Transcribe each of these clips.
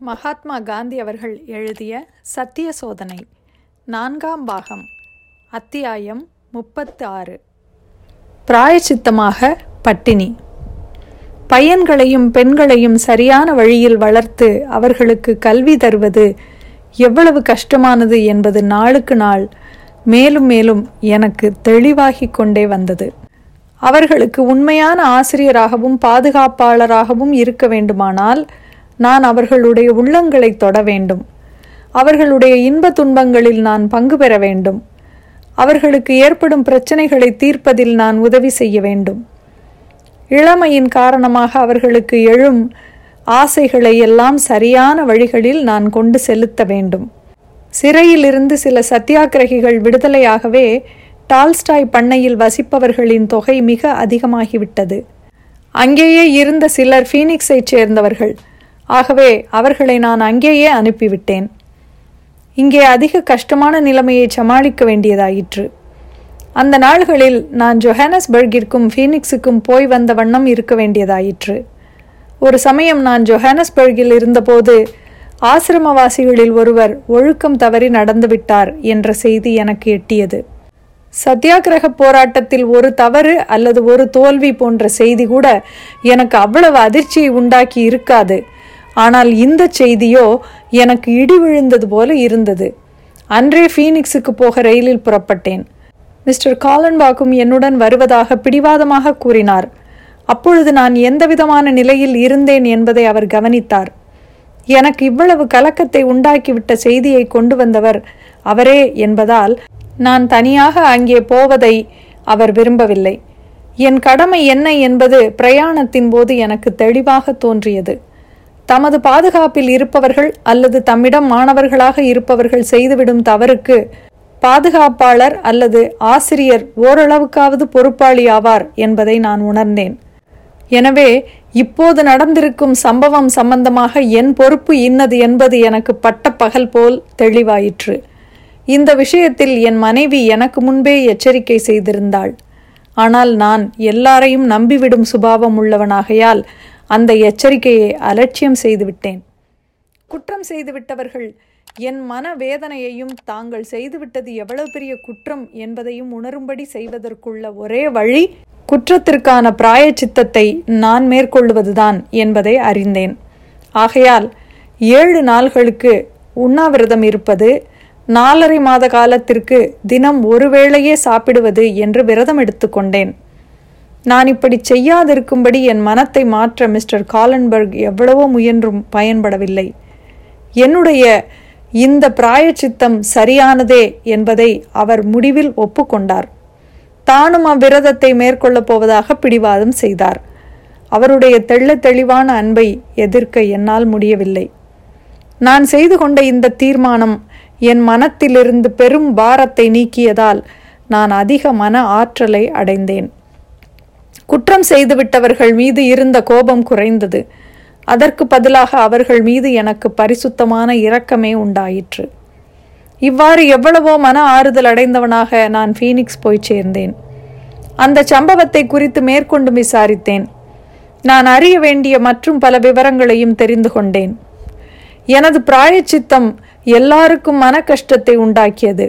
மகாத்மா காந்தி அவர்கள் எழுதிய சத்திய சோதனை நான்காம் பாகம் அத்தியாயம் முப்பத்து ஆறு பிராயச்சித்தமாக பட்டினி. பையன்களையும் பெண்களையும் சரியான வழியில் வளர்த்து அவர்களுக்கு கல்வி தருவது எவ்வளவு கஷ்டமானது என்பது நாளுக்கு நாள் மேலும் மேலும் எனக்கு தெளிவாகிக் கொண்டே வந்தது. அவர்களுக்கு உண்மையான ஆசிரியராகவும் பாதுகாப்பாளராகவும் இருக்க வேண்டுமானால் நான் அவர்களுடைய உள்ளங்களை தொட வேண்டும். அவர்களுடைய இன்ப துன்பங்களில் நான் பங்கு பெற வேண்டும். அவர்களுக்கு ஏற்படும் பிரச்சனைகளை தீர்ப்பதில் நான் உதவி செய்ய வேண்டும். இளமையின் காரணமாக அவர்களுக்கு எழும் ஆசைகளை எல்லாம் சரியான வழிகளில் நான் கொண்டு செலுத்த வேண்டும். சிறையிலிருந்து சில சத்தியாகிரகிகள் விடுதலையாகவே டால்ஸ்டாய் பண்ணையில் வசிப்பவர்களின் தொகை மிக அதிகமாகிவிட்டது. அங்கேயே இருந்த சிலர் ஃபீனிக்ஸைச் சேர்ந்தவர்கள். ஆகவே அவர்களை நான் அங்கேயே அனுப்பிவிட்டேன். இங்கே அதிக கஷ்டமான நிலைமையை சமாளிக்க வேண்டியதாயிற்று. அந்த நாள்களில் நான் ஜொஹானஸ்பர்கிற்கும் ஃபீனிக்ஸுக்கும் போய் வந்த வண்ணம் இருக்க வேண்டியதாயிற்று. ஒரு சமயம் நான் ஜொஹானஸ்பர்கில் இருந்தபோது ஆசிரமவாசிகளில் ஒருவர் ஒழுக்கம் தவறி நடந்துவிட்டார் என்ற செய்தி எனக்கு எட்டியது. சத்தியாகிரக போராட்டத்தில் ஒரு தவறு அல்லது ஒரு தோல்வி போன்ற செய்தி கூட எனக்கு அவ்வளவு அதிர்ச்சியை உண்டாக்கி இருக்காது. ஆனால் இந்த செய்தியோ எனக்கு இடி விழுந்தது போல இருந்தது. அன்றே ஃபீனிக்ஸுக்கு போக ரயிலில் புறப்பட்டேன். மிஸ்டர் காலன்பாக்கும் என்னுடன் வருவதாக பிடிவாதமாக கூறினார். அப்பொழுது நான் எந்தவிதமான நிலையில் இருந்தேன் என்பதை அவர் கவனித்தார். எனக்கு இவ்வளவு கலக்கத்தை உண்டாக்கிவிட்ட செய்தியை கொண்டு வந்தவர் அவரே என்பதால் நான் தனியாக அங்கே போவதை அவர் விரும்பவில்லை. என் கடமை என்ன என்பது பிரயாணத்தின் போது எனக்கு தெளிவாக தோன்றியது. தமது பாதுகாப்பில் இருப்பவர்கள் அல்லது தம்மிடம் மாணவர்களாக இருப்பவர்கள் செய்துவிடும் தவறுக்கு பாதுகாப்பாளர் அல்லது ஆசிரியர் ஓரளவுக்காவது பொறுப்பாளி ஆவார் என்பதை நான் உணர்ந்தேன். எனவே இப்போது நடந்திருக்கும் சம்பவம் சம்பந்தமாக என் பொறுப்பு இன்னது என்பது எனக்கு பட்ட பகல் போல் தெளிவாயிற்று. இந்த விஷயத்தில் என் மனைவி எனக்கு முன்பே எச்சரிக்கை செய்திருந்தாள். ஆனால் நான் எல்லாரையும் நம்பிவிடும் சுபாவம் உள்ளவனாகையால் அந்த எச்சரிக்கையை அலட்சியம் செய்துவிட்டேன். குற்றம் செய்துவிட்டவர்கள் என் மன வேதனையையும் தாங்கள் செய்துவிட்டது எவ்வளவு பெரிய குற்றம் என்பதையும் உணரும்படி செய்வதற்குள்ள ஒரே வழி குற்றத்திற்கான பிராயச்சித்தத்தை நான் மேற்கொள்வதுதான் என்பதை அறிந்தேன். ஆகையால் ஏழு நாள்களுக்கு உண்ணாவிரதம் இருப்பது நாலரை மாத காலத்திற்கு தினம் ஒருவேளையே சாப்பிடுவது என்று விரதம் எடுத்துக்கொண்டேன். நான் இப்படி செய்யாதிருக்கும்படி என் மனத்தை மாற்ற மிஸ்டர் காலன்பர்க் எவ்வளவோ முயன்றும் பயன்படவில்லை. என்னுடைய இந்த பிராயச்சித்தம் சரியானதே என்பதை அவர் முடிவில் ஒப்புக்கொண்டார். தானும் அவ்விரதத்தை மேற்கொள்ளப் போவதாக பிடிவாதம் செய்தார். அவருடைய தெள்ள தெளிவான அன்பை எதிர்க்க என்னால் முடியவில்லை. நான் செய்து கொண்ட இந்த தீர்மானம் என் மனத்திலிருந்து பெரும் பாரத்தை நீக்கியதால் நான் அதிக மன ஆற்றலை அடைந்தேன். குற்றம் செய்துவிட்டவர்கள் மீது இருந்த கோபம் குறைந்தது. அதற்கு பதிலாக அவர்கள் மீது எனக்கு பரிசுத்தமான இரக்கமே உண்டாயிற்று. இவ்வாறு எவ்வளவோ மன ஆறுதல் அடைந்தவனாக நான் ஃபீனிக்ஸ் போய் சேர்ந்தேன். அந்த சம்பவத்தை குறித்து மேற்கொண்டு விசாரித்தேன். நான் அறிய வேண்டிய மற்றும் பல விவரங்களையும் தெரிந்து கொண்டேன். எனது பிராயச்சித்தம் எல்லாருக்கும் மன கஷ்டத்தை உண்டாக்கியது.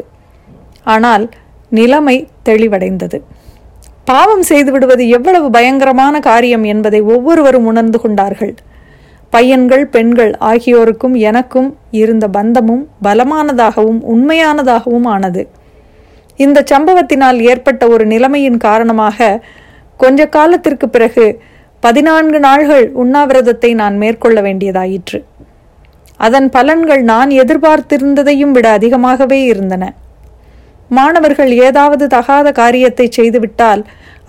ஆனால் நிலைமை தெளிவடைந்தது. பாவம் செய்துவிடுவது எவ்வளவு பயங்கரமான காரியம் என்பதை ஒவ்வொருவரும் உணர்ந்து கொண்டார்கள். பையன்கள் பெண்கள் ஆகியோருக்கும் எனக்கும் இருந்த பந்தமும் பலமானதாகவும் உண்மையானதாகவும் ஆனது. இந்த சம்பவத்தினால் ஏற்பட்ட ஒரு நிலைமையின் காரணமாக கொஞ்ச காலத்திற்கு பிறகு பதினான்கு நாள்கள் உண்ணாவிரதத்தை நான் மேற்கொள்ள வேண்டியதாயிற்று. அதன் பலன்கள் நான் எதிர்பார்த்திருந்ததையும் விட அதிகமாகவே இருந்தன. மாணவர்கள் ஏதாவது தகாத காரியத்தை செய்துவிட்டால்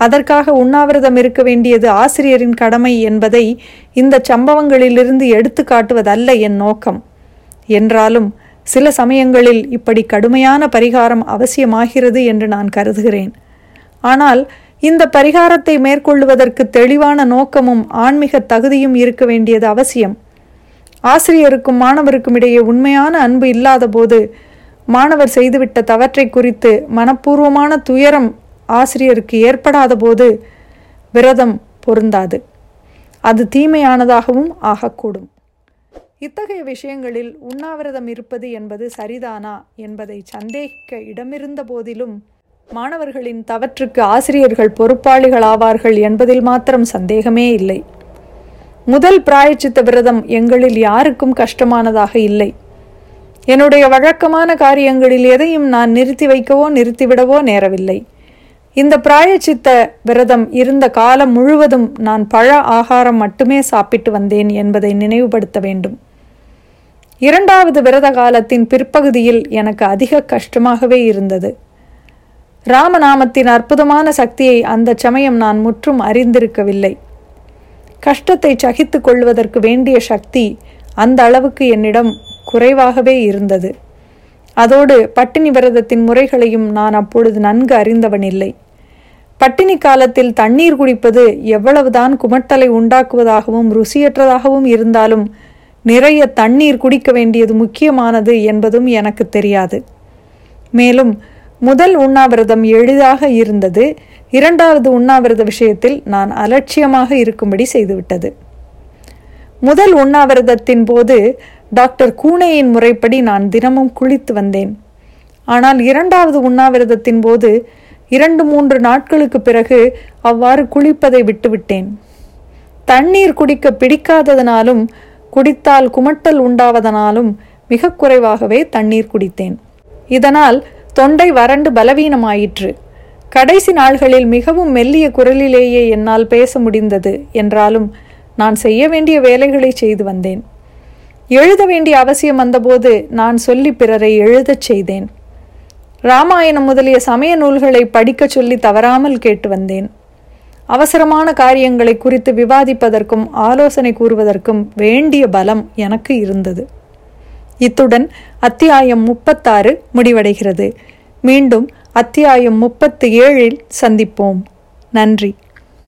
அதற்காக உண்ணாவிரதம் இருக்க வேண்டியது ஆசிரியரின் கடமை என்பதை இந்த சம்பவங்களிலிருந்து எடுத்து காட்டுவதல்ல என் நோக்கம். என்றாலும் சில சமயங்களில் இப்படி கடுமையான பரிகாரம் அவசியமாகிறது என்று நான் கருதுகிறேன். ஆனால் இந்த பரிகாரத்தை மேற்கொள்வதற்கு தெளிவான நோக்கமும் ஆன்மீக தகுதியும் இருக்க வேண்டியது அவசியம். ஆசிரியருக்கும் மாணவருக்கும் இடையே உண்மையான அன்பு இல்லாதபோது மாணவர் செய்துவிட்ட தவற்றை குறித்து மனப்பூர்வமான துயரம் ஆசிரியருக்கு ஏற்படாத போது விரதம் பொருந்தாது. அது தீமையானதாகவும் ஆகக்கூடும். இத்தகைய விஷயங்களில் உண்ணாவிரதம் இருப்பது என்பது சரிதானா என்பதை சந்தேகிக்க இடமிருந்த போதிலும் மாணவர்களின் தவற்றுக்கு ஆசிரியர்கள் பொறுப்பாளிகள் ஆவார்கள் என்பதில் மாத்திரம் சந்தேகமே இல்லை. முதல் பிராயச்சித்த விரதம் எங்களில் யாருக்கும் கஷ்டமானதாக இல்லை. என்னுடைய வழக்கமான காரியங்களில் எதையும் நான் நிறுத்தி வைக்கவோ நிறுத்திவிடவோ நேரவில்லை. இந்த பிராயச்சித்த விரதம் இருந்த காலம் முழுவதும் நான் பழ ஆகாரம் மட்டுமே சாப்பிட்டு வந்தேன் என்பதை நினைவுபடுத்த வேண்டும். இரண்டாவது விரத காலத்தின் பிற்பகுதியில் எனக்கு அதிக கஷ்டமாகவே இருந்தது. ராமநாமத்தின் அற்புதமான சக்தியை அந்த சமயம் நான் முற்றும் அறிந்திருக்கவில்லை. கஷ்டத்தை சகித்து கொள்வதற்கு வேண்டிய சக்தி அந்த அளவுக்கு என்னிடம் குறைவாகவே இருந்தது. அதோடு பட்டினி விரதத்தின் முறைகளையும் நான் அப்பொழுது நன்கு அறிந்தவன் இல்லை. பட்டினி காலத்தில் தண்ணீர் குடிப்பது எவ்வளவுதான் குமட்டலை உண்டாக்குவதாகவும் ருசியற்றதாகவும் இருந்தாலும் நிறைய தண்ணீர் குடிக்க வேண்டியது முக்கியமானது என்பதும் எனக்கு தெரியாது. மேலும் முதல் உண்ணாவிரதம் எளிதாக இருந்தது. இரண்டாவது உண்ணாவிரத விஷயத்தில் நான் அலட்சியமாக இருக்கும்படி செய்துவிட்டது. முதல் உண்ணாவிரதத்தின் போது டாக்டர் கூனேயின் முறைப்படி நான் தினமும் குளித்து வந்தேன். ஆனால் இரண்டாவது உண்ணாவிரதத்தின் போது இரண்டு மூன்று நாட்களுக்கு பிறகு அவ்வாறு குளிப்பதை விட்டுவிட்டேன். தண்ணீர் குடிக்க பிடிக்காததனாலும் குடித்தால் குமட்டல் உண்டாவதனாலும் மிக குறைவாகவே தண்ணீர் குடித்தேன். இதனால் தொண்டை வறண்டு பலவீனமாயிற்று. கடைசி நாள்களில் மிகவும் மெல்லிய குரலிலேயே என்னால் பேச முடிந்தது என்றாலும் நான் செய்ய வேண்டிய வேலைகளை செய்து வந்தேன். எழுத வேண்டிய அவசியம் வந்தபோது நான் சொல்லி பிறரை எழுதச் செய்தேன். ராமாயணம் முதலிய சமய நூல்களை படிக்கச் சொல்லி தவறாமல் கேட்டு வந்தேன். அவசரமான காரியங்களை குறித்து விவாதிப்பதற்கும் ஆலோசனை கூறுவதற்கும் வேண்டிய பலம் எனக்கு இருந்தது. இத்துடன் அத்தியாயம் முப்பத்தாறு முடிவடைகிறது. மீண்டும் அத்தியாயம் முப்பத்து ஏழில் சந்திப்போம். நன்றி.